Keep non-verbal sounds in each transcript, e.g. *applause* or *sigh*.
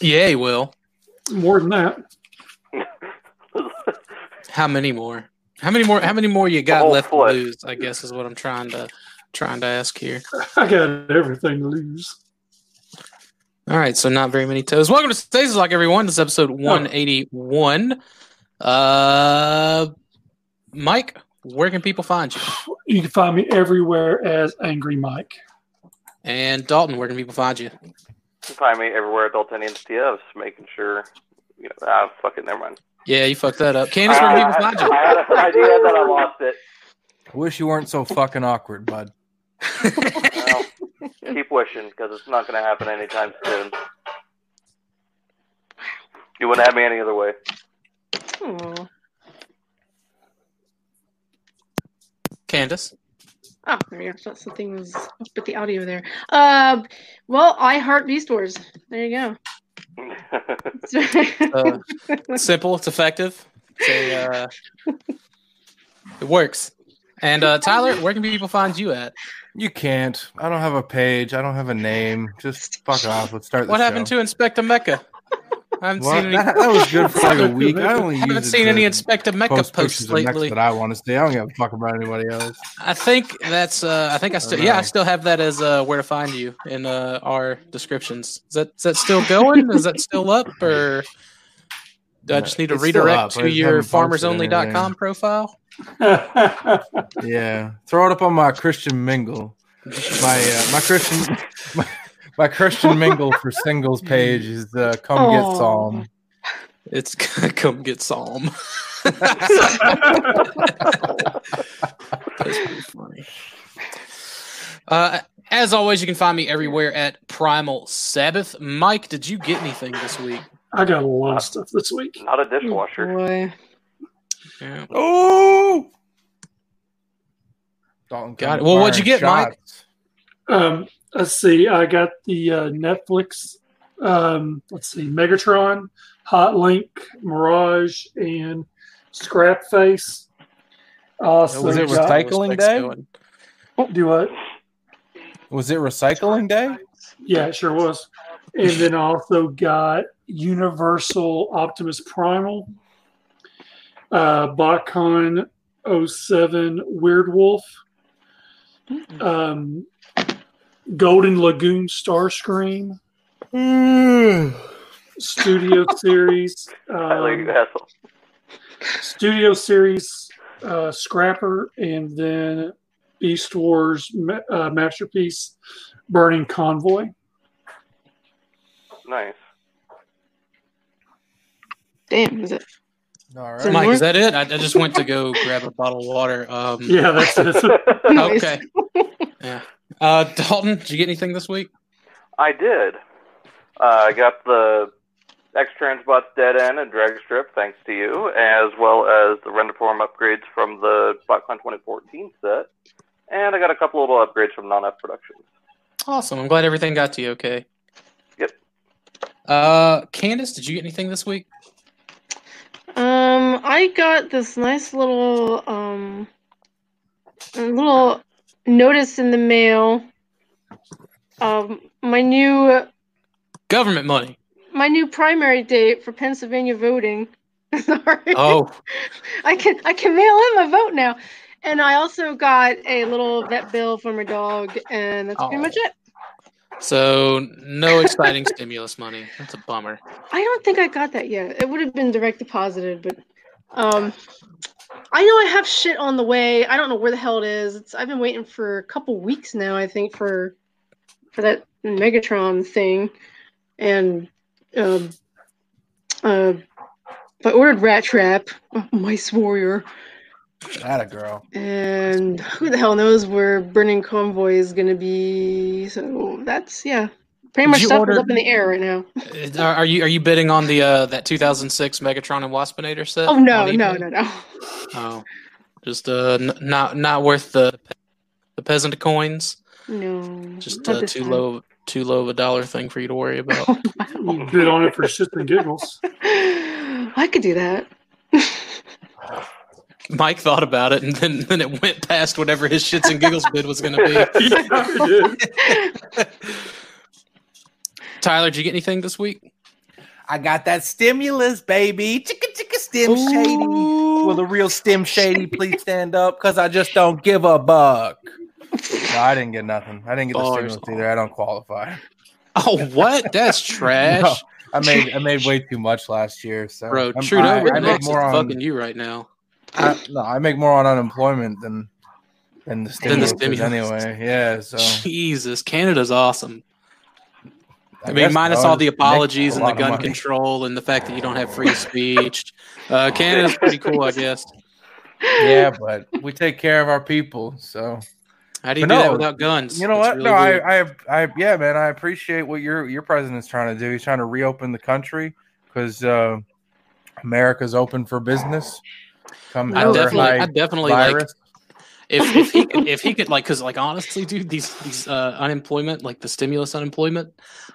Yeah, he will. More than that. *laughs* How many more? How many more? How many more you got left foot. to lose? I guess is what I'm trying to trying to ask here. I got everything to lose. All right, so not very many toes. Welcome to Stasis Lock, everyone. This is episode 181. Uh, Mike, where can people find you? You can find me everywhere as Angry Mike. And Dalton, where can people find you? You can find me everywhere at Daltonian TFs, making sure. You know, ah, fuck it, never mind. Yeah, you fucked that up. Candace, where I, can people find you? I had an idea that I lost it. I wish you weren't so fucking awkward, bud. Well, keep wishing because it's not going to happen anytime soon. You wouldn't have me any other way. Aw. Candace. Oh, there you go. Thought something was up with the audio there. Uh, well, I heart Beast Wars. There you go. *laughs* Uh, simple, it's effective. It's a, uh, it works. And uh, Tyler, where can people find you at? You can't. I don't have a page. I don't have a name. Just fuck off. Let's start. The What happened to Inspector Mecca? I haven't What? seen any. That, that was good for like a *laughs* week. I only haven't seen any Inspector Mecca post posts pictures of mechs lately. that I want to see. I don't give a fuck about anybody else. I think that's. Uh, I think I still. Yeah, I still have that as uh, where to find you in uh, our descriptions. Is that is that still going? is that still up, or do I just need to It's redirect to your farmersonly.com profile? *laughs* Yeah, throw it up on my Christian mingle. My uh, my Christian *laughs* my, my Christian mingle for *laughs* singles page is uh, come get Psalm. It's *laughs* come get Psalm. *laughs* That's pretty funny. Uh, as always, you can find me everywhere at Primal Sabbath. Mike, did you get anything this week? I got a lot of stuff this week. Not a Oh, dishwasher. boy. Yeah. Oh, Dalton Got it. Well, what'd you get, Mike? Um, let's see. I got the uh, Netflix. Um, let's see, Megatron, Hot Link, Mirage, and Scrap Face. Also Was it got- recycling Respects day? going. Do what? Was it recycling day? Yeah, it sure was. And then I also got Universal Optimus Primal, uh, BotCon 07 Weird Wolf, um, Golden Lagoon Starscream, Studio *laughs* Series, Tyler, you um, asshole. Studio Series uh, Scrapper, and then Beast Wars ma- uh, Masterpiece Burning Convoy. Nice. Damn, is it? All So. Mike, is that it? I, I just went to go grab a bottle of water. Um, *laughs* Yeah, that's it. *laughs* Okay. Yeah. Uh, Dalton, did you get anything this week? I did. Uh, I got the X Transbots Dead End and Drag Strip, thanks to you, as well as the render form upgrades from the BotCon 2014 set. And I got a couple little upgrades from Non F Productions. Awesome. I'm glad everything got to you okay. Yep. Uh, Candace, did you get anything this week? Um, I got this nice little um little notice in the mail. Um, my new Government money. my new primary date for Pennsylvania voting. *laughs* Sorry. Oh, I can I can mail in my vote now. And I also got a little vet bill for my dog, and that's pretty Oh. much it. so no exciting *laughs* stimulus money. That's a bummer. I don't think I got that yet. It would have been direct deposited, but um I know I have shit on the way. I don't know where the hell it is. It's I've been waiting for a couple weeks now, I think, for for that Megatron thing. And um uh I ordered Rat Trap, Mice Warrior, That a girl. and who the hell knows where Burning Convoy is gonna be. So that's yeah. Pretty much stuff order- is up in the air right now. *laughs* Are, are you are you bidding on the uh that 2006 Megatron and Waspinator set? Oh no, no, no, no. Oh, just uh n- not not worth the the peasant coins. No. Just uh, too time. low too low of a dollar thing for you to worry about. *laughs* You bid on it for shits and giggles. *laughs* I could do that. Mike thought about it, and then then it went past whatever his shits and giggles bid was going to be. Yeah, it did. Tyler, did you get anything this week? I got that stimulus, baby. Chicka chicka stim shady. Will the real stim shady please *laughs* stand up? Because I just don't give a buck. No, I didn't get nothing. I didn't get the stimulus either. I don't qualify. Oh, what? That's *laughs* trash. No, I made I made way too much last year. So Bro, I'm- Trudeau I, I make more on fucking you right now. I, no, I make more on unemployment than than the Than the stimulus, stimulus. anyway. Yeah, so Jesus, Canada's awesome. I, mean, minus all the apologies and the gun control and the fact that you don't have free speech. Uh, Canada's pretty cool, I guess. Yeah, but we take care of our people. So How do you But do that without guns? you know It's what? really no. I, I, I, yeah, man, I appreciate what your your president's trying to do. He's trying to reopen the country because uh, America's open for business. Come I definitely, I definitely like virus. If, if he could, if he *laughs* could like because like honestly, dude, these these uh, unemployment like the stimulus unemployment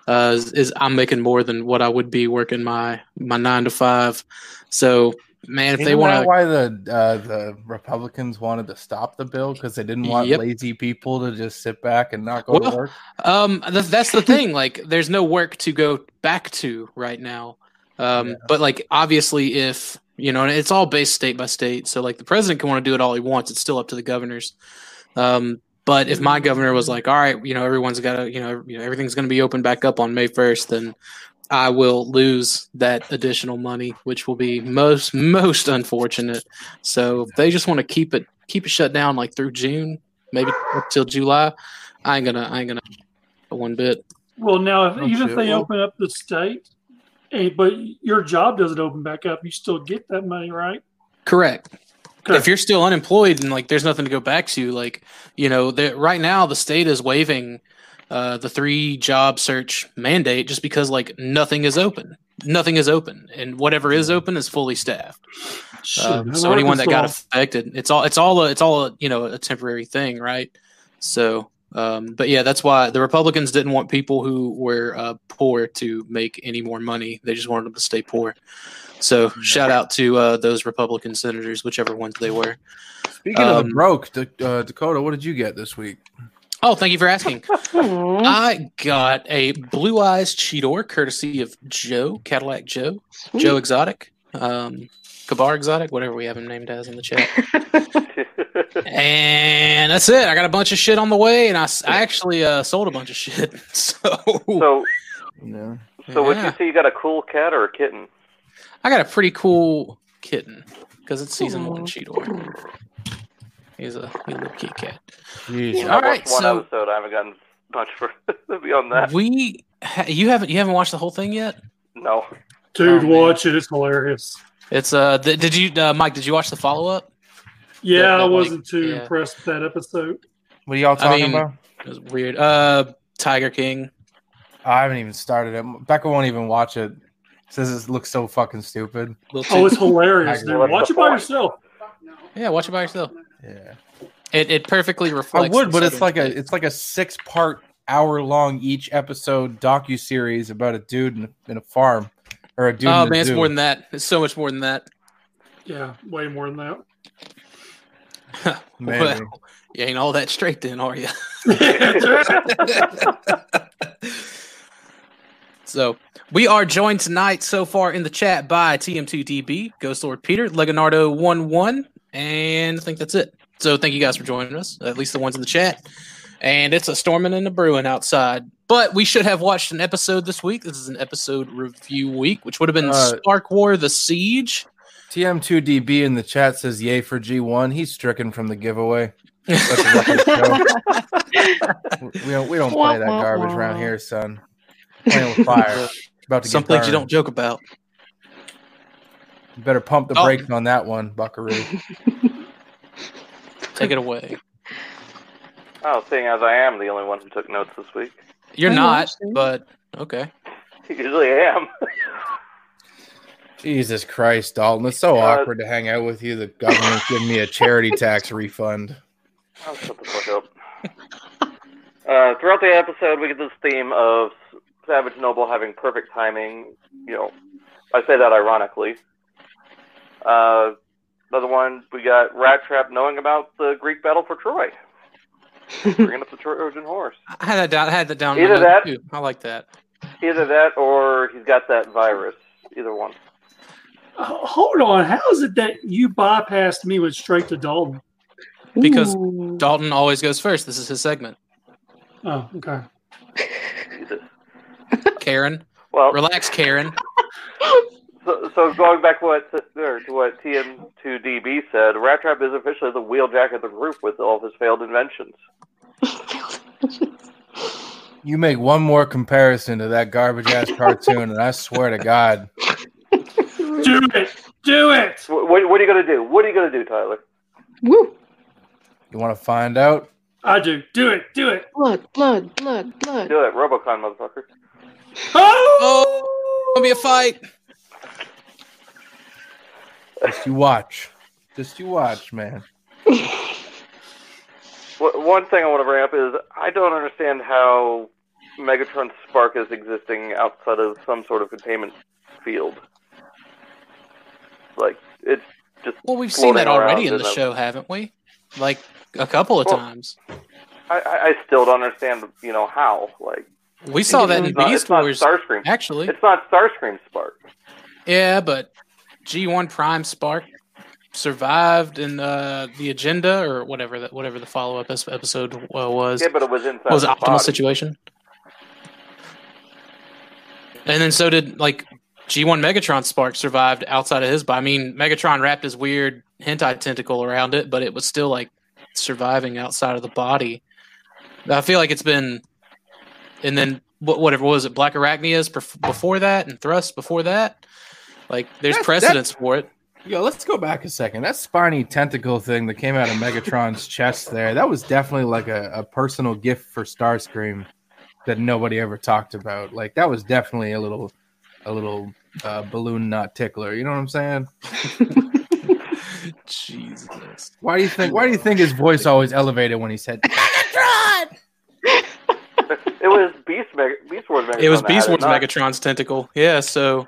uh, is, is I'm making more than what I would be working my my nine to five. So man, if Isn't they want to, why the uh, the Republicans wanted to stop the bill because they didn't want Yep. lazy people to just sit back and not go Well, to work. Um, th- that's the thing. *laughs* Like, there's no work to go back to right now. Um, Yeah. but like, obviously, if you know, and it's all based state by state. So like, the president can want to do it all he wants. It's still up to the governors. Um, but if my governor was like, all right, you know, everyone's got to, you know, you know, everything's going to be open back up on May first, then I will lose that additional money, which will be most most unfortunate. So if they just want to keep it keep it shut down like through June, maybe up till July, I ain't gonna I ain't gonna one bit. Well, now if, Oh, even if they Well- open up the state, but your job doesn't open back up, you still get that money, right? Correct. Okay. If you're still unemployed and like there's nothing to go back to, like you know, the, right now the state is waiving uh, the three job search mandate just because like nothing is open, nothing is open, and whatever is open is fully staffed. Shit, Um, so anyone that got affected, it's all it's all a, it's all a, you know a temporary thing, right? So, um, but yeah, that's why the Republicans didn't want people who were uh, poor to make any more money. They just wanted them to stay poor. So, shout out to uh, those Republican senators, whichever ones they were. Speaking of Um, the broke, Da- uh, Dakota, what did you get this week? Oh, thank you for asking. *laughs* I got a Blue Eyes Cheetor, courtesy of Joe Cadillac Joe, Joe Exotic, um, Kabar Exotic, whatever we have him named as in the chat. *laughs* and that's it. I got a bunch of shit on the way, and I actually uh, sold a bunch of shit. *laughs* So, so, Yeah. so would you Yeah. say you got a cool cat or a kitten? I got a pretty cool kitten because it's season one Aw. Cheetor. He's a, he's a little kitty cat. Jeez. All I right, one so- episode. I haven't gotten much for *laughs* beyond that. We ha- you haven't you haven't watched the whole thing yet? No. Dude, Oh, watch it. It's hilarious. It's uh, th- did you uh, Mike? Did you watch the follow up? Yeah, that, I wasn't too yeah. impressed with that episode. What are y'all I talking mean- about? It was weird. Uh, Tiger King. I haven't even started it. Becca won't even watch it. Says it looks so fucking stupid. Oh, it's hilarious, I- *laughs* dude. Watch it by point? yourself. yeah, watch it by yourself. Yeah. It it perfectly reflects. I would, but it's Southern like a it's like a six part hour long each episode docu series about a dude in a, in a farm or a dude. Oh in a man, it's more than that. It's so much more than that. Yeah, way more than that. *laughs* Maybe. Well, you ain't all that straight then, are you? *laughs* so we are joined tonight so far in the chat by TM2DB, Ghost Lord Peter, Leonardo11, and I think that's it. So thank you guys for joining us, at least the ones in the chat. And it's a storming and a brewing outside. But we should have watched an episode this week. This is an episode review week, which would have been Uh, Spark War The Siege. TM2DB in the chat says yay for G1. He's stricken from the giveaway. Let the *laughs* record show. we don't we don't play that Wah, wah, garbage wah. around here, son. Playing with fire. About to Some get things you don't joke about. You better pump the Oh. brakes on that one, Buckaroo. Take it away. Oh, seeing as I am the only one who took notes this week. You're I not, but okay. *laughs* Usually I am. Jesus Christ, Dalton. It's so Uh, awkward to hang out with you. The government's giving me a charity *laughs* tax refund. Oh, shut the fuck up. Uh, throughout the episode, we get this theme of Savage Noble having perfect timing. You know, I say that ironically. Uh, another one, we got Rat Trap knowing about the Greek battle for Troy, bringing up the Trojan horse. *laughs* I had that down. I had that down. Either that- too. I like that. Either that, or he's got that virus either one. Uh, hold on. How is it that you bypassed me went straight to Dalton? Because Ooh. Dalton always goes first. This is his segment. Oh, okay. *laughs* Karen, Well, relax, Karen. So, so going back to what or to what TM2DB said, Rat Trap is officially the wheeljack of the group with all of his failed inventions. You make one more comparison to that garbage ass cartoon, and I swear to God, Do it. Do it. What, what are you gonna do? What are you gonna do, Tyler? Woo! you want to find out? I do. Do it. Do it. Blood, blood, blood, blood. Do it, Robocon, motherfucker. Oh! Oh, gonna be a fight. Just you watch. Just you watch, man. *laughs* One thing I want to bring up is I don't understand how Megatron's spark is existing outside of some sort of containment field. Like it's just Well, we've seen that already in in the a- show, haven't we? Like a couple of Well, times. I, I I still don't understand. You know how? Like We saw that in not, Beast it's not Wars, Starscream. actually. It's not Starscream spark. Yeah, but G1 Prime Spark survived in uh, the agenda or whatever that whatever the follow up episode uh, was. Yeah, but it was inside. What was the optimal body. situation? And then so did like G1 Megatron Spark survived outside of his body. I mean, Megatron wrapped his weird hentai tentacle around it, but it was still like surviving outside of the body. I feel like it's been, and then what whatever was it, Black Arachnias bef- before that, and Thrust before that. Like, there's That's- precedence for it. Yo, let's go back a second. That spiny tentacle thing that came out of Megatron's chest there, that was definitely like a, a personal gift for Starscream that nobody ever talked about. Like that was definitely a little a little uh, balloon nut tickler. You know what I'm saying? *laughs* Jesus. Why do you think why do you think his voice always elevated when he said Megatron? It was Beast Meg- Beast Wars Megatron. It was Beast Wars Megatron's tentacle. Yeah, so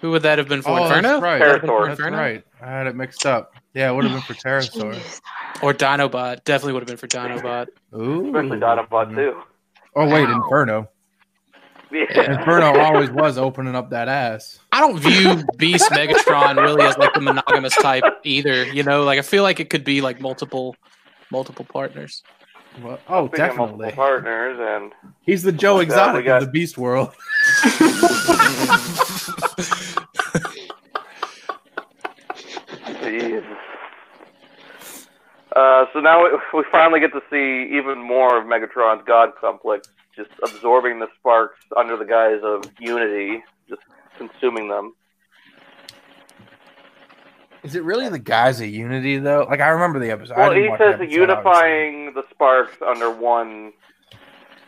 who would that have been for? Oh, Inferno? that's right. Terrorsaur. That's Inferno? right. I had it mixed up. Yeah, it would have been for Terrorsaur. Or Dinobot. Definitely would have been for Dinobot. Ooh. Especially Dinobot too. Oh wait, Inferno. Yeah. Inferno always was opening up that ass. I don't view Beast Megatron really as like the monogamous type either. You know, like I feel like it could be like multiple multiple partners. Well, oh, Speaking of multiple definitely. partners and He's the Joe God, Exotic we got- of the Beast World. *laughs* Uh, so now we, *laughs* we finally get to see even more of Megatron's God complex, just absorbing the sparks under the guise of unity, just consuming them. Is it really the guise of Unity though? Like I remember the episode. Well, he says episode, unifying the sparks under one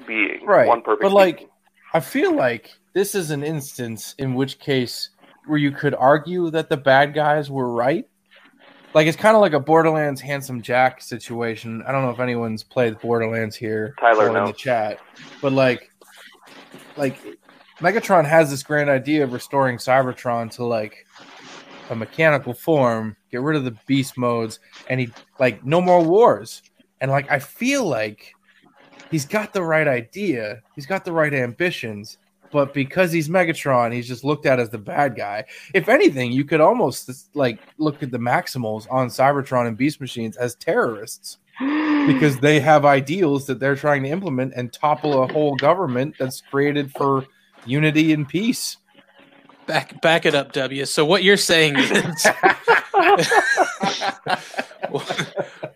being, Right, one perfect. but, like, being. obviously. I feel like this is an instance in which case where you could argue that the bad guys were right. Like it's kind of like a Borderlands Handsome Jack situation. I don't know if anyone's played Borderlands here. Tyler in the chat, but like, like Megatron has this grand idea of restoring Cybertron to like a mechanical form, get rid of the beast modes, and he like no more wars. And like I feel like he's got the right idea, he's got the right ambitions, but because he's Megatron, he's just looked at as the bad guy. If anything, you could almost like look at the Maximals on Cybertron and Beast Machines as terrorists because they have ideals that they're trying to implement and topple a whole government that's created for unity and peace. Back back it up, W. So what you're saying is *laughs*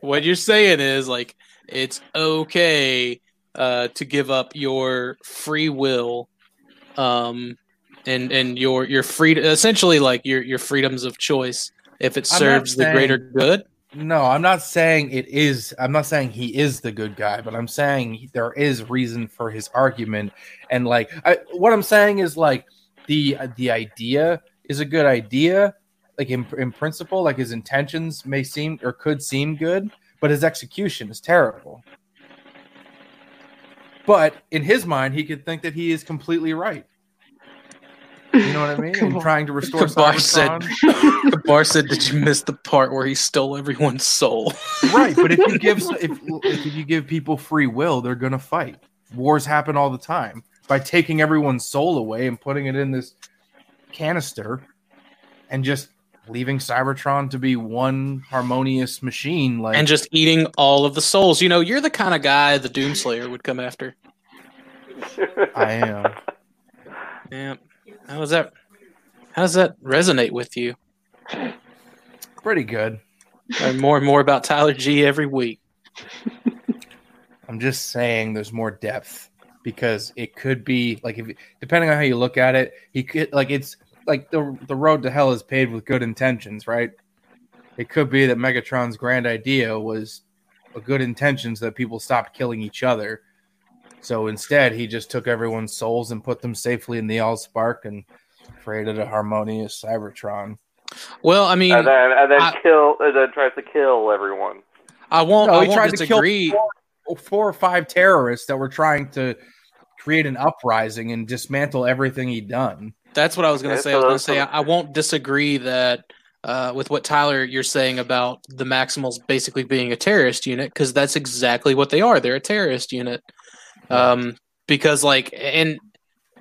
what you're saying is like it's okay uh, to give up your free will um and and your your freedom essentially like your your freedoms of choice if it serves the greater good No, I'm not saying it is. I'm not saying he is the good guy, but I'm saying there is reason for his argument. And like, I, what I'm saying is like the the idea is a good idea, like in in principle, like his intentions may seem or could seem good, but his execution is terrible. But in his mind, he could think that he is completely right. You know what I mean? On. trying to restore Kabar said- Cybertron. the bar said did you miss the part where he stole everyone's soul right but if you *laughs* give if, if you give people free will they're gonna fight wars happen all the time by taking everyone's soul away and putting it in this canister and just leaving Cybertron to be one harmonious machine. Like and just eating all of the souls. You know, you're the kind of guy the Doomslayer would come after. I am. Yeah. How does that? How does that resonate with you? Pretty good. Learn more and more about Tyler G every week. I'm just saying there's more depth because it could be like if depending on how you look at it, he could like it's like the the road to hell is paved with good intentions, right? It could be that Megatron's grand idea was a good intentions that people stopped killing each other. So instead, he just took everyone's souls and put them safely in the Allspark and created a harmonious Cybertron. Well, I mean, and then and then I- kill and then tries to kill everyone. I won't. No, I he won't tried to kill four, four or five terrorists that were trying to create an uprising and dismantle everything he'd done. That's what I was going to Okay, say. I was going to say I, I won't disagree that uh, with what Tyler you're saying about the Maximals basically being a terrorist unit because that's exactly what they are. They're a terrorist unit. Um, because like and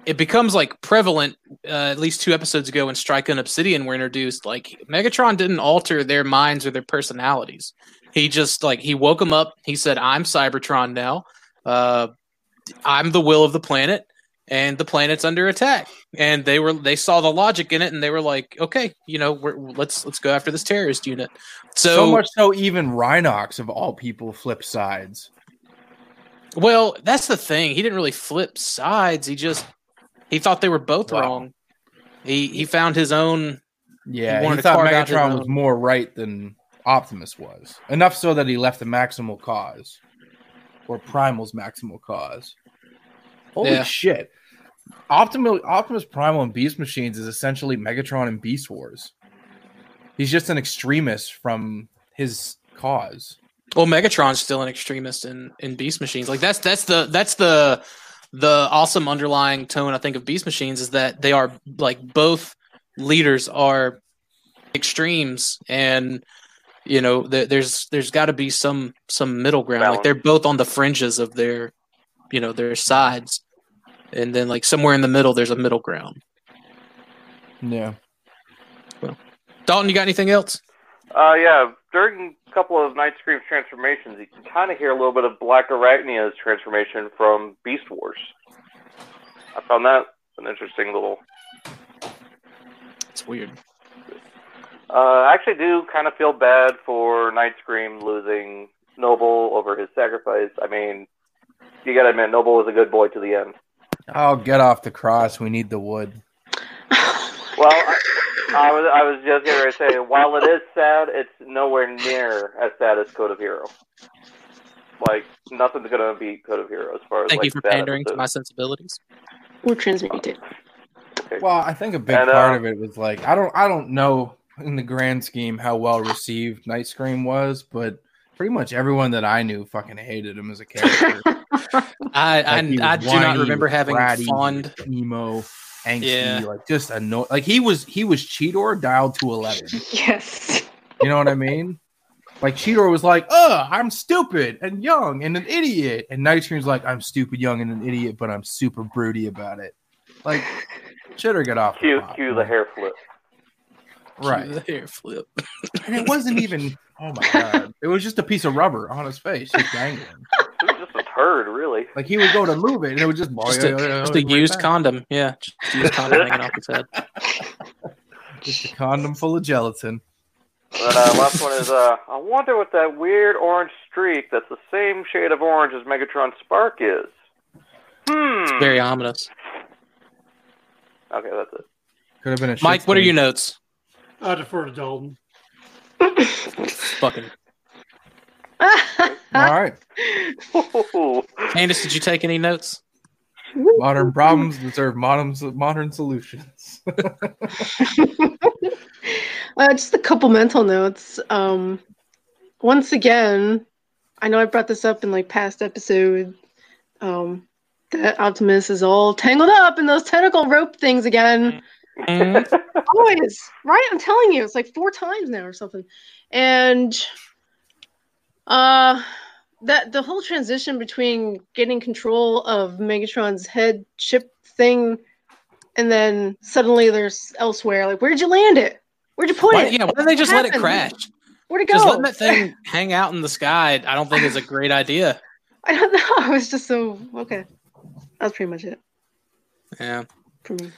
it becomes like prevalent uh, at least two episodes ago when Strika and Obsidian were introduced. Like Megatron didn't alter their minds or their personalities. He just like he woke them up. He said, "I'm Cybertron now. Uh, I'm the will of the planet." And the planet's under attack and they were they saw the logic in it and they were like okay you know we're, let's let's go after this terrorist unit so, So, much so, even Rhinox of all people flip sides. well that's the thing he didn't really flip sides he just he thought they were both Wow. wrong he he found his own Yeah, He he thought Megatron was more right than Optimus was. Enough so that he left the maximal cause, or Primal's maximal cause. Holy Yeah. shit! Optimus, Optimus Primal and Beast Machines is essentially Megatron and Beast Wars. He's just an extremist from his cause. well megatron's still an extremist in in beast machines like that's that's the that's the the awesome underlying tone i think of beast machines is that they are like both leaders are extremes and you know th- there's there's got to be some some middle ground like they're both on the fringes of their you know their sides and then like somewhere in the middle there's a middle ground Yeah. Well, Dalton you got anything else Uh, yeah, during a couple of Night Scream's transformations, you can kind of hear a little bit of Black Arachnia's transformation from Beast Wars. I found that an interesting little. it's weird Uh, I actually do kind of feel bad for Night Scream losing Noble over his sacrifice. I mean, you gotta admit, Noble was a good boy to the end. *laughs* Oh, get off the cross. We need the wood. Well, I, I was I was just going to say, while it is sad, it's nowhere near as sad as Code of Hero. Like nothing's gonna beat Code of Hero as far as thank like you for pandering to my sensibilities We're transmuted. Well, I think a big And, part uh, of it was like I don't I don't know in the grand scheme how well received Night Scream was, but pretty much everyone that I knew fucking hated him as a character. *laughs* i Like, he i, I do not remember having bratty, fond emo, angsty, Yeah. like just annoying. Like he was he was Cheetor dialed to eleven. *laughs* yes. You know what I mean? Like Cheetor was like, "Uh, I'm stupid and young and an idiot," and Night Scream's like, "I'm stupid, young, and an idiot, but I'm super broody about it." Like, *laughs* shitter get off. the Cue, pot, cue the hair flip. Right? *laughs* the hair flip And it wasn't even. Oh my god! *laughs* It was just a piece of rubber on his face, just dangling. It was just a turd, really. Like he would go to move it, and it would just just a, just a right used back. condom yeah just a used condom hanging off his head *laughs* Just a condom full of gelatin. But uh, last one is uh, I wonder what that weird orange streak that's the same shade of orange as Megatron's spark is. Hmm. very ominous Okay, that's it. Could have been a. mike what are your notes I defer to Dalton. fucking stain. *laughs* All right, *laughs* Candace, did you take any notes? modern problems deserve modern modern solutions. *laughs* uh, just a couple mental notes. Um, once again, I know I brought this up in like past episode. Um, that Optimus is all tangled up in those tentacle rope things again. Mhm. Always, right? I'm telling you, it's like four times now or something. And uh that the whole transition between getting control of Megatron's head chip thing and then suddenly there's elsewhere. Like, where'd you land it? Where'd you put Why, it? yeah, why don't they just let it crash? Where'd it go? Just letting that thing *laughs* hang out in the sky, I don't think is a great idea. I don't *laughs* know. It was just so okay. That's pretty much it Yeah. for me.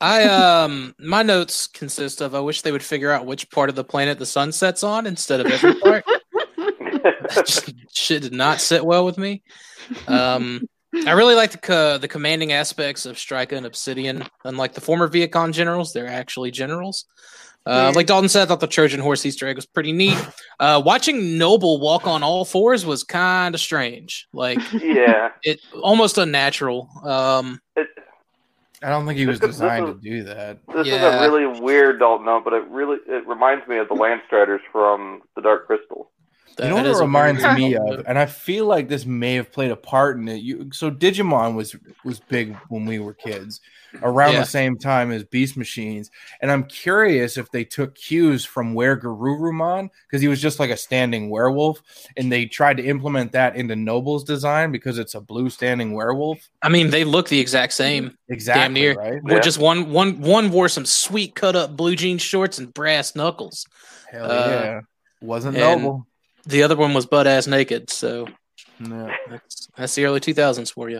I um my notes consist of I wish they would figure out which part of the planet the sun sets on instead of every part. *laughs* Shit did not sit well with me. Um I really like the co- the commanding aspects of Strika and Obsidian. Unlike the former Vehicon generals, they're actually generals. Uh, Yeah. like Dalton said, I thought the Trojan horse Easter egg was pretty neat. Uh, watching Noble walk on all fours was kind of strange, like yeah. it almost unnatural. Um, It, I don't think he was This is- this designed is- to do that. this Yeah. is a really weird Dalton note, but it really it reminds me of the Landstriders from the Dark Crystal. That you know what it reminds me *laughs* of, and I feel like this may have played a part in it. You so Digimon was was big when we were kids, around Yeah. the same time as Beast Machines, and I'm curious if they took cues from Where Garurumon because he was just like a standing werewolf, and they tried to implement that into Noble's design because it's a blue standing werewolf. I mean, they look the exact same. Exactly damn near. right. With Yeah. just one, one, one wore some sweet cut up blue jean shorts and brass knuckles. Hell Uh, yeah, wasn't and- Noble. The other one was butt ass naked. So No. that's, that's the early 2000s for you.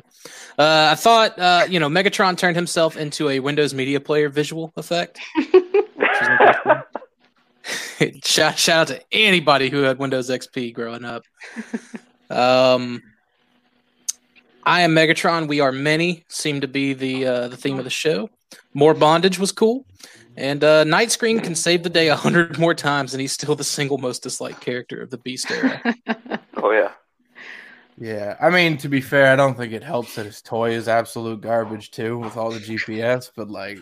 Uh, I thought, uh, you know, Megatron turned himself into a Windows Media Player visual effect. *laughs* shout, shout out to anybody who had Windows XP growing up. Um, I am Megatron. We are many. Seemed to be the uh, the theme of the show. More bondage was cool, and uh, Night Scream can save the day a hundred more times, and he's still the single most disliked character of the Beast era. *laughs* Oh yeah. Yeah, I mean to be fair, I don't think it helps that his toy is absolute garbage too, with all the GPS. But like,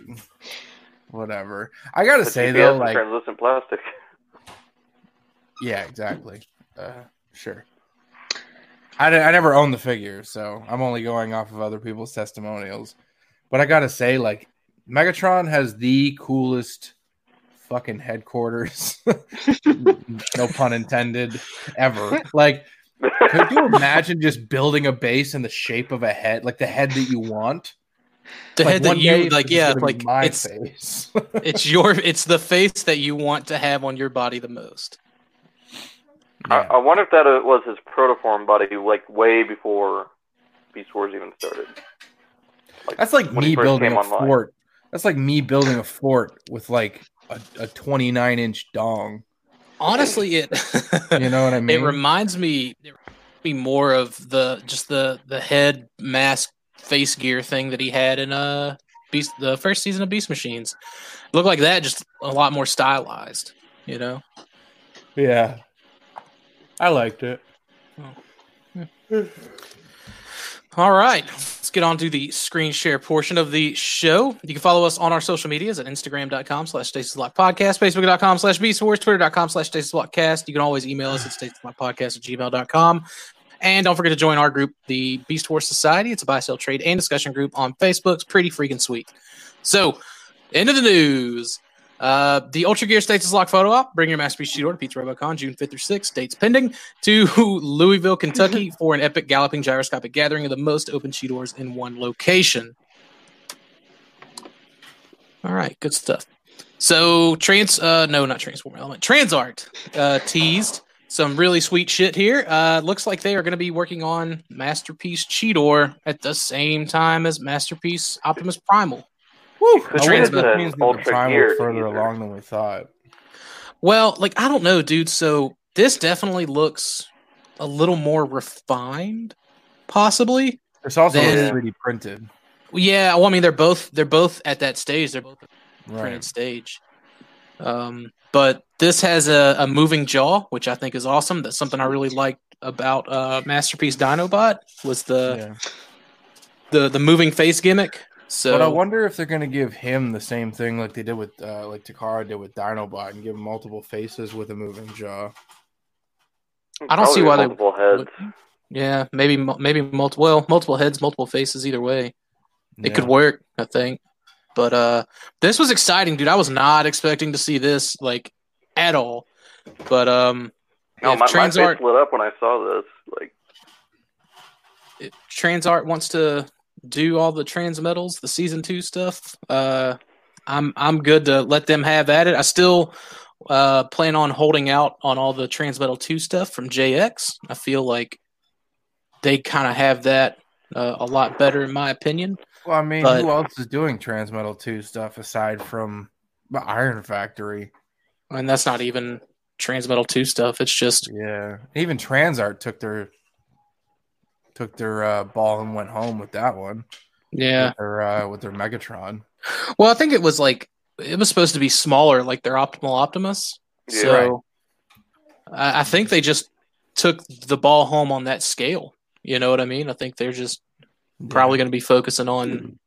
whatever. I gotta The say GPS though, like, translucent plastic. yeah, exactly. Uh, sure. I, I never owned the figure, so I'm only going off of other people's testimonials. But I gotta say, like, Megatron has the coolest fucking headquarters. *laughs* no pun intended. Ever. Like, could you *laughs* imagine just building a base in the shape of a head, like the head that you want? The Like, head that you like, yeah, like my it's face. *laughs* it's your it's the face that you want to have on your body the most. I, Yeah. I wonder if that uh, was his protoform body, like way before Beast Wars even started. That's like me building a online. fort. That's like me building a fort with like a, a 29 inch dong. Honestly, it *laughs* You know what I mean? it reminds me it reminds me more of the just the the head mask face gear thing that he had in uh Beast the first season of Beast Machines. It looked like that, just a lot more stylized. You know. yeah. I liked it. *sighs* *sighs* *sighs* All right, let's get on to the screen share portion of the show. You can follow us on our social medias at Instagram.com slash Podcast, Facebook.com slash Beast Wars, Twitter.com slash Stasis Lock Cast. You can always email us at Stasis Lock Podcast at gmail.com. And don't forget to join our group, the Beast Wars Society. It's a buy, sell, trade, and discussion group on Facebook. It's pretty freaking sweet. So, into the news. Uh, the Ultra Gear Stasis Lock photo op. Bring your masterpiece Cheetor to Pizza RoboCon June 5th through 6th. Dates pending to *laughs* Louisville, Kentucky *laughs* for an epic galloping gyroscopic gathering of the most open cheetors in one location. All right, good stuff. So trans uh no not transform element transart uh teased some really sweet shit here. Uh looks like they are going to be working on Masterpiece Cheetor at the same time as Masterpiece Optimus Primal. Woo! Could I be wonder if means that the Ultra Gear further teaser. along than we thought. Well, like I don't know, dude. So this definitely looks a little more refined, possibly. It's also Then- 3D printed. Yeah, well, I mean, they're both they're both at that stage. They're both at the printed Right. stage. Um, but this has a, a moving jaw, which I think is awesome. That's something I really liked about uh, Masterpiece Dinobot was the Yeah. the the moving face gimmick. So But I wonder if they're going to give him the same thing like they did with, uh, like Takara did with Dinobot and give him multiple faces with a moving jaw. I don't see Probably why they- multiple heads. yeah, maybe maybe multiple well multiple heads, multiple faces. Either way, it could work. I think. But uh, this was exciting, dude. I was not expecting to see this like at all. But um, No, if my, my face Transart lit up when I saw this. Like, if Transart wants to do all the transmetals, the season two stuff, uh, I'm I'm good to let them have at it. I still uh, plan on holding out on all the transmetal two stuff from JX. I feel like they kind of have that uh, a lot better, in my opinion. Well, I mean, But- who else is doing Transmetal 2 stuff aside from the Iron Factory? And that's not even transmetal two stuff. It's just Yeah. Even Transart took their took their uh, ball and went home with that one. yeah. With their uh, with their Megatron. Well, I think it was like it was supposed to be smaller, like their Optimal Optimus. Yeah. so I, I think they just took the ball home on that scale. You know what I mean? I think they're just probably going to be focusing on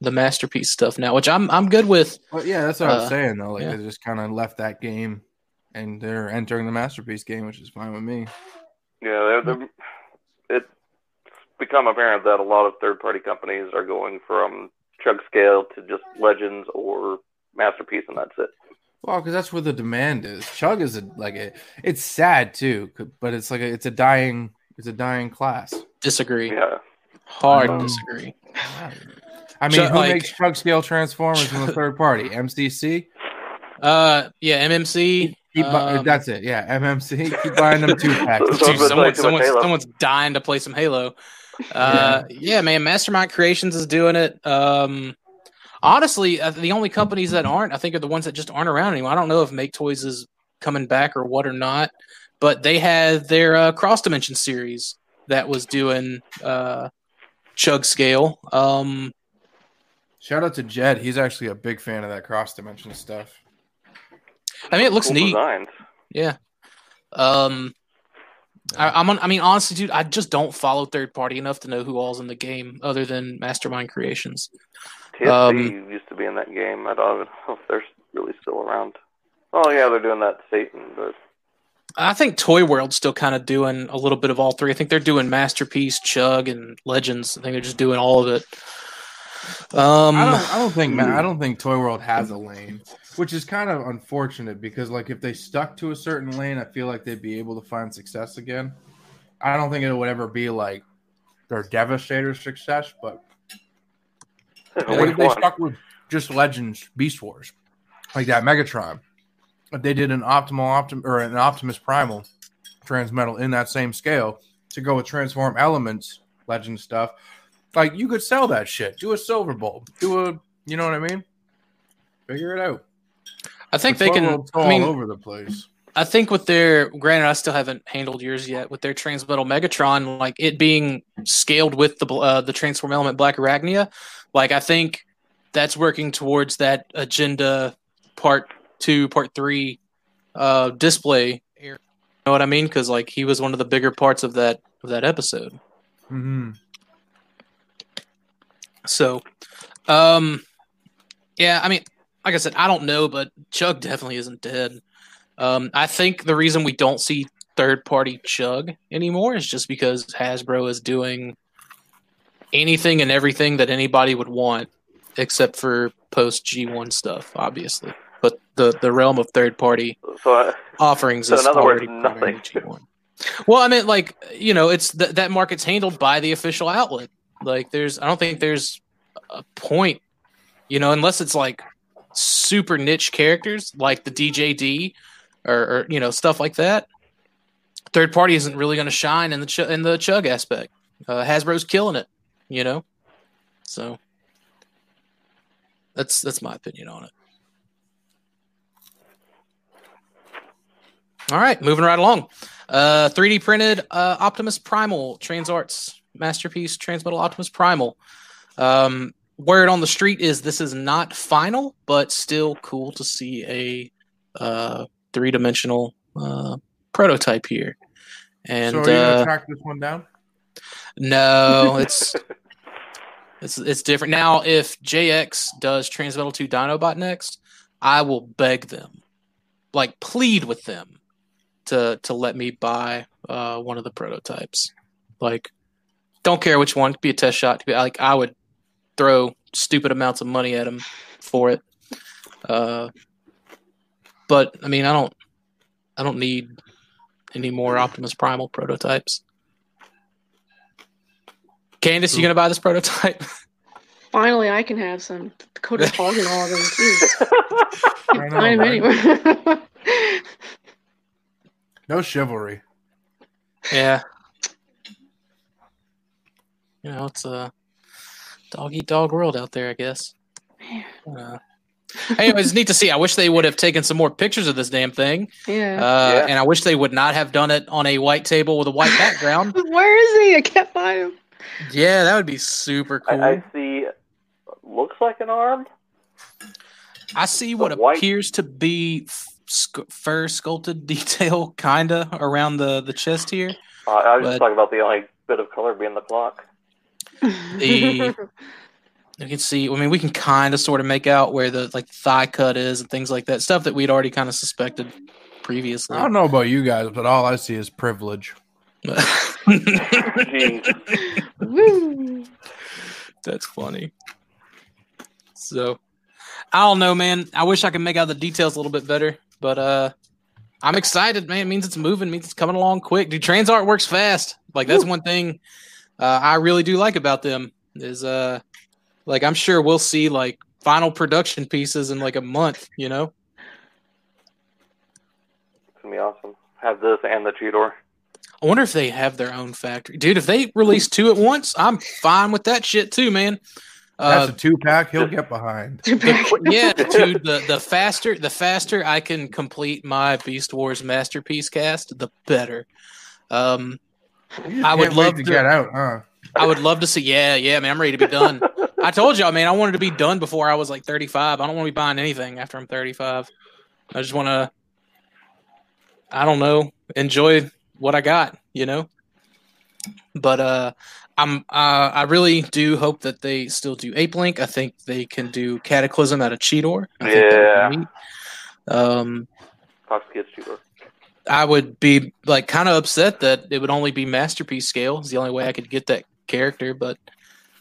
the masterpiece stuff now, which I'm I'm good with. But yeah, that's what I Uh, was saying though. Like yeah. they just kind of left that game, and they're entering the masterpiece game, which is fine with me. Yeah, they're, they're, it's become apparent that a lot of third-party companies are going from chug scale to just legends or masterpiece, and that's it. Well, because that's where the demand is. Chug is a like a. It's sad too, but it's like a, it's a dying it's a dying class. Disagree. Yeah, Hard Um, disagree. I mean, Chug- who like- makes chug scale transformers from the *laughs* third party? MCC. Uh, yeah, MMC. Keep bu- um, that's it. Yeah, MMC. Keep buying them two packs. *laughs* Dude, it's someone, like too much someone's, Halo. someone's dying to play some Halo. Uh, yeah. man, Mastermind Creations is doing it. Um, honestly, uh, the only companies that aren't, I think, are the ones that just aren't around anymore. I don't know if Make Toys is coming back or what or not, but they had their uh, Cross Dimension series that was doing uh, chug scale. Um, Shout out to Jed. He's actually a big fan of that cross dimension stuff. I mean, it looks cool neat. designs. Yeah. Um, I, I'm on, I mean, honestly, dude, I just don't follow third party enough to know who all's in the game other than Mastermind Creations. TSP Um, used to be in that game. I don't know if they're really still around. Oh yeah, they're doing that Satan, but I think Toy World's still kind of doing a little bit of all three. I think they're doing Masterpiece, Chug, and Legends. I think they're just doing all of it. Um, I don't. I don't think. Man, I don't think Toy World has a lane, which is kind of unfortunate because, like, if they stuck to a certain lane, I feel like they'd be able to find success again. I don't think it would ever be like their Devastator success, but *laughs* like, if they stuck with just Legends Beast Wars, like that Megatron, if they did an optimal optim or an Optimus Primal transmetal in that same scale to go with transform elements legend stuff, like you could sell that shit. Do a Silverbolt. Do a you know what I mean? Figure it out. I think But they can. I mean, over the place. I think with their granted, I still haven't handled yours yet. With their Transmetal Megatron, like it being scaled with the uh, the Transform Element Black Arachnia, like I think that's working towards that agenda part two, part three uh, display. You know what I mean? Because like he was one of the bigger parts of that of that episode. Mm-hmm. So, um, yeah, I mean, like I said, I don't know, but Chug definitely isn't dead. Um, I think the reason we don't see third party Chug anymore is just because Hasbro is doing anything and everything that anybody would want, except for post G1 stuff, obviously. But the, the realm of third party So uh, offerings So is in other words, nothing. G1. Well, I mean, like you know, it's th- that market's handled by the official outlet. Like, there's, I don't think there's a point, you know, unless it's like super niche characters like the DJD or, or you know stuff like that. Third party isn't really going to shine in the ch- in the chug aspect. Uh, Hasbro's killing it, you know. So that's that's my opinion on it. All right, moving right along. Uh, 3D printed uh, Optimus Primal Transarts masterpiece Transmetal Optimus Primal. Um, word on the street is this is not final, but still cool to see a uh, three dimensional uh, prototype here. And so are you gonna uh, track this one down? no, *laughs* it's it's it's different now. If JX does Transmetal Two Dinobot next, I will beg them, like plead with them, to to let me buy uh, one of the prototypes. Like, don't care which one. Could be a test shot. Could be, like I would throw stupid amounts of money at him for it. Uh, but I mean, I don't, I don't need any more Optimus Primal prototypes. Candace, you gonna buy this prototype? *laughs* Finally, I can have some Dakota *laughs* Hogan all of them too. *laughs* I know, Find 'em right? anywhere. No chivalry. yeah. You know, it's a dog eat dog world out there, I guess. Uh, anyways, neat to see. I wish they would have taken some more pictures of this damn thing. yeah. Uh, Yeah. And I wish they would not have done it on a white table with a white background. *laughs* Where is he? I can't find him. yeah, that would be super cool. I, I, I see. Looks like an arm. I see what white- appears to be f- sc- fur sculpted *laughs* detail, kinda around the the chest here. Uh, I was But- just talking about the only bit of color being the clock. The- You can see. I mean, we can kind of sort of make out where the like thigh cut is and things like that. Stuff that we'd already kind of suspected previously. I don't know about you guys, but all I see is privilege. *laughs* That's funny. So, I don't know, man. I wish I could make out the details a little bit better, but uh, I'm excited, man. It means it's moving. Means it's coming along quick. Dude, Trans Art works fast. Like that's one thing uh, I really do like about them is uh, like I'm sure we'll see like final production pieces in like a month. You know. It's gonna be awesome. Have this and the Cheetor. I wonder if they have their own factory, dude. If they release two at once, I'm fine with that shit too, man. Uh, That's a two pack he'll get behind. the, *laughs* yeah, dude. The the faster the faster I can complete my Beast Wars masterpiece cast, the better. Um, You I would love to to- get out, huh? I would love to see. Yeah, yeah, man. I'm ready to be done. I told y'all, man. I wanted to be done before I was like 35. I don't want to be buying anything after I'm 35. I just want to. I don't know. Enjoy what I got, you know. But uh, I'm. Uh, I really do hope that they still do Apelinq. I think they can do Cataclysm out of Cheetor. I think that would Yeah. neat. Um, Fox Kids Cheetor. I would be like kind of upset that it would only be masterpiece scale. Is the only way I could get that character, but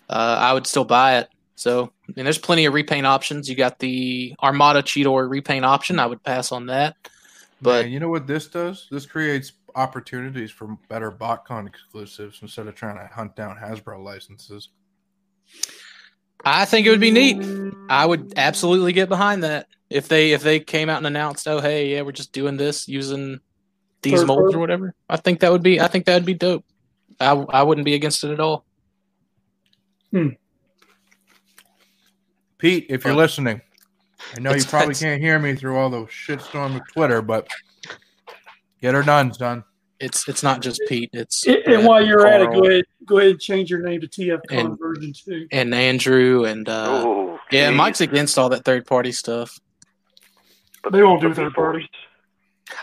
uh, I would still buy it. So, I mean, there's plenty of repaint options. You got the Armada Cheetor repaint option. I would pass on that. But Man, you know what this does? This creates opportunities for better BotCon exclusives instead of trying to hunt down Hasbro licenses. I think it would be neat. I would absolutely get behind that if they if they came out and announced, "Oh, hey, yeah, we're just doing this using these Third molds or whatever." I think that would be. I think that would be dope. I I wouldn't be against it at all. Hmm. Pete, if you're But- listening, I know you probably *laughs* can't hear me through all the shitstorm of Twitter, but get her done, son. It's it's not just Pete. It's And, and while you're at it, go ahead, go ahead and change your name to TFCon And- version two. and Andrew and uh, oh, yeah, geez. Mike's against all that third party stuff. But- They won't do third before- party.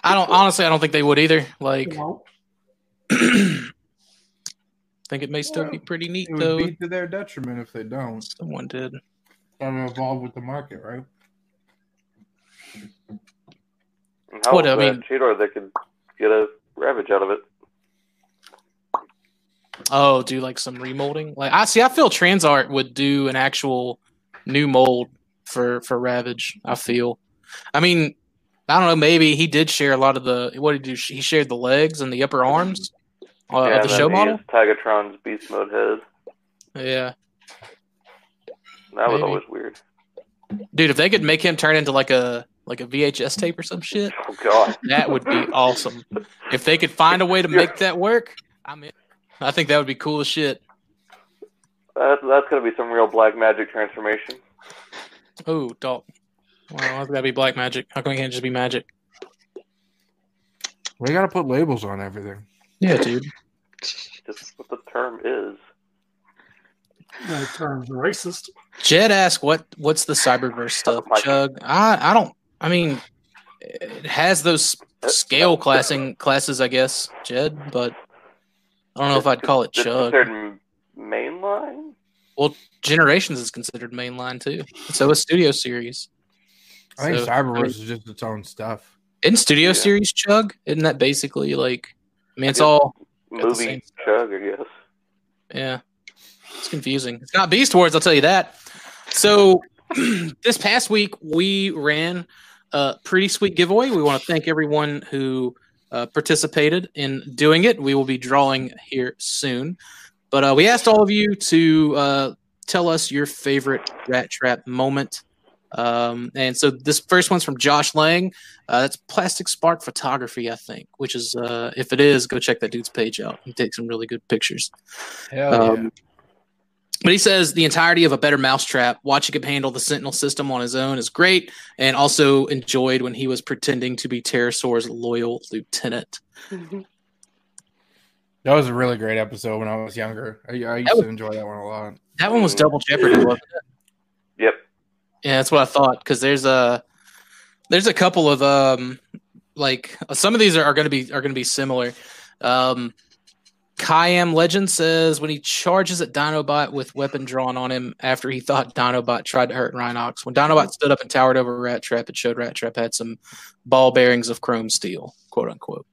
I don't honestly. I don't think they would either. Like, They *clears throat* think it may still be pretty neat It would though. be to their detriment if they don't. Someone did. Gotta evolve with the market, right? How What, I mean- Cheetor they could get a Ravage out of it? Oh, do like some remolding. Like I see. I feel Transart would do an actual new mold for for Ravage. I feel. I mean, I don't know. Maybe he did share a lot of the. What did he do? He shared the legs and the upper arms uh, yeah, of the show model. Tigatron's Beast Mode head. Yeah, That was always weird. dude. If they could make him turn into like a like a VHS tape or some shit, Oh god. that would be *laughs* awesome. If they could find a way to make that work, I'm in. I think that would be cool as shit. That's that's gonna be some real black magic transformation. Oh, dog. Well, that's gotta be black magic. How come it can't just be magic? We gotta put labels on everything. Yeah, dude. Just what the term is. That term's racist. Jed asked, "What what's the Cyberverse stuff?" Mike. *laughs* Chug, I I don't. I mean, it has those scale classing classes, I guess, Jed, but I don't know if I'd call it It's Chug. considered m- mainline. Generations is considered mainline too. So is Studio Series. I think So, Cyberverse I mean, is just its own stuff. in Studio Yeah. Series Chug, isn't that basically like? I mean, it's guess- all Movie chug, I guess. Yeah. It's confusing. It's not Beast Wars, I'll tell you that. So *clears throat* this past week we ran a pretty sweet giveaway. We want to thank everyone who uh, participated in doing it. We will be drawing here soon. But uh, we asked all of you to uh, tell us your favorite Rattrap moment. Um, and so this first one's from Josh Lang. Uh, that's Plastic Spark Photography, I think. Which is, uh, if it is, go check that dude's page out. He takes some really good pictures. Hell Um, But he says the entirety of a better mousetrap, watching him handle the Sentinel system on his own is great, and also enjoyed when he was pretending to be Terrorsaur's loyal lieutenant. Mhm. That was a really great episode when I was younger. I, I used was- to enjoy that one a lot. That one was double jeopardy, wasn't it? Yep. Yeah, that's what I thought. Because there's a there's a couple of um like some of these are, are going to be are going to be similar. Um, Kayam Legend says when he charges at Dinobot with weapon drawn on him after he thought Dinobot tried to hurt Rhinox. When Dinobot stood up and towered over Rattrap, it showed Rattrap had some ball bearings of chrome steel, quote unquote,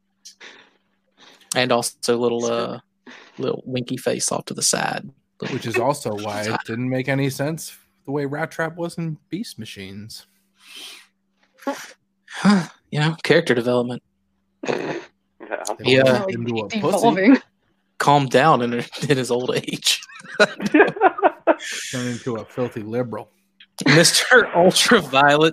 and also a little uh little winky face off to the side. Which is also why it *laughs* didn't make any sense the way Rattrap was in Beast Machines. *sighs* you know, character development. Yeah. They Yeah. Uh, turned Really into a pussy. Devolving. calmed down in, in his old age. *laughs* Turned into a filthy liberal. *laughs* Mr. Ultraviolet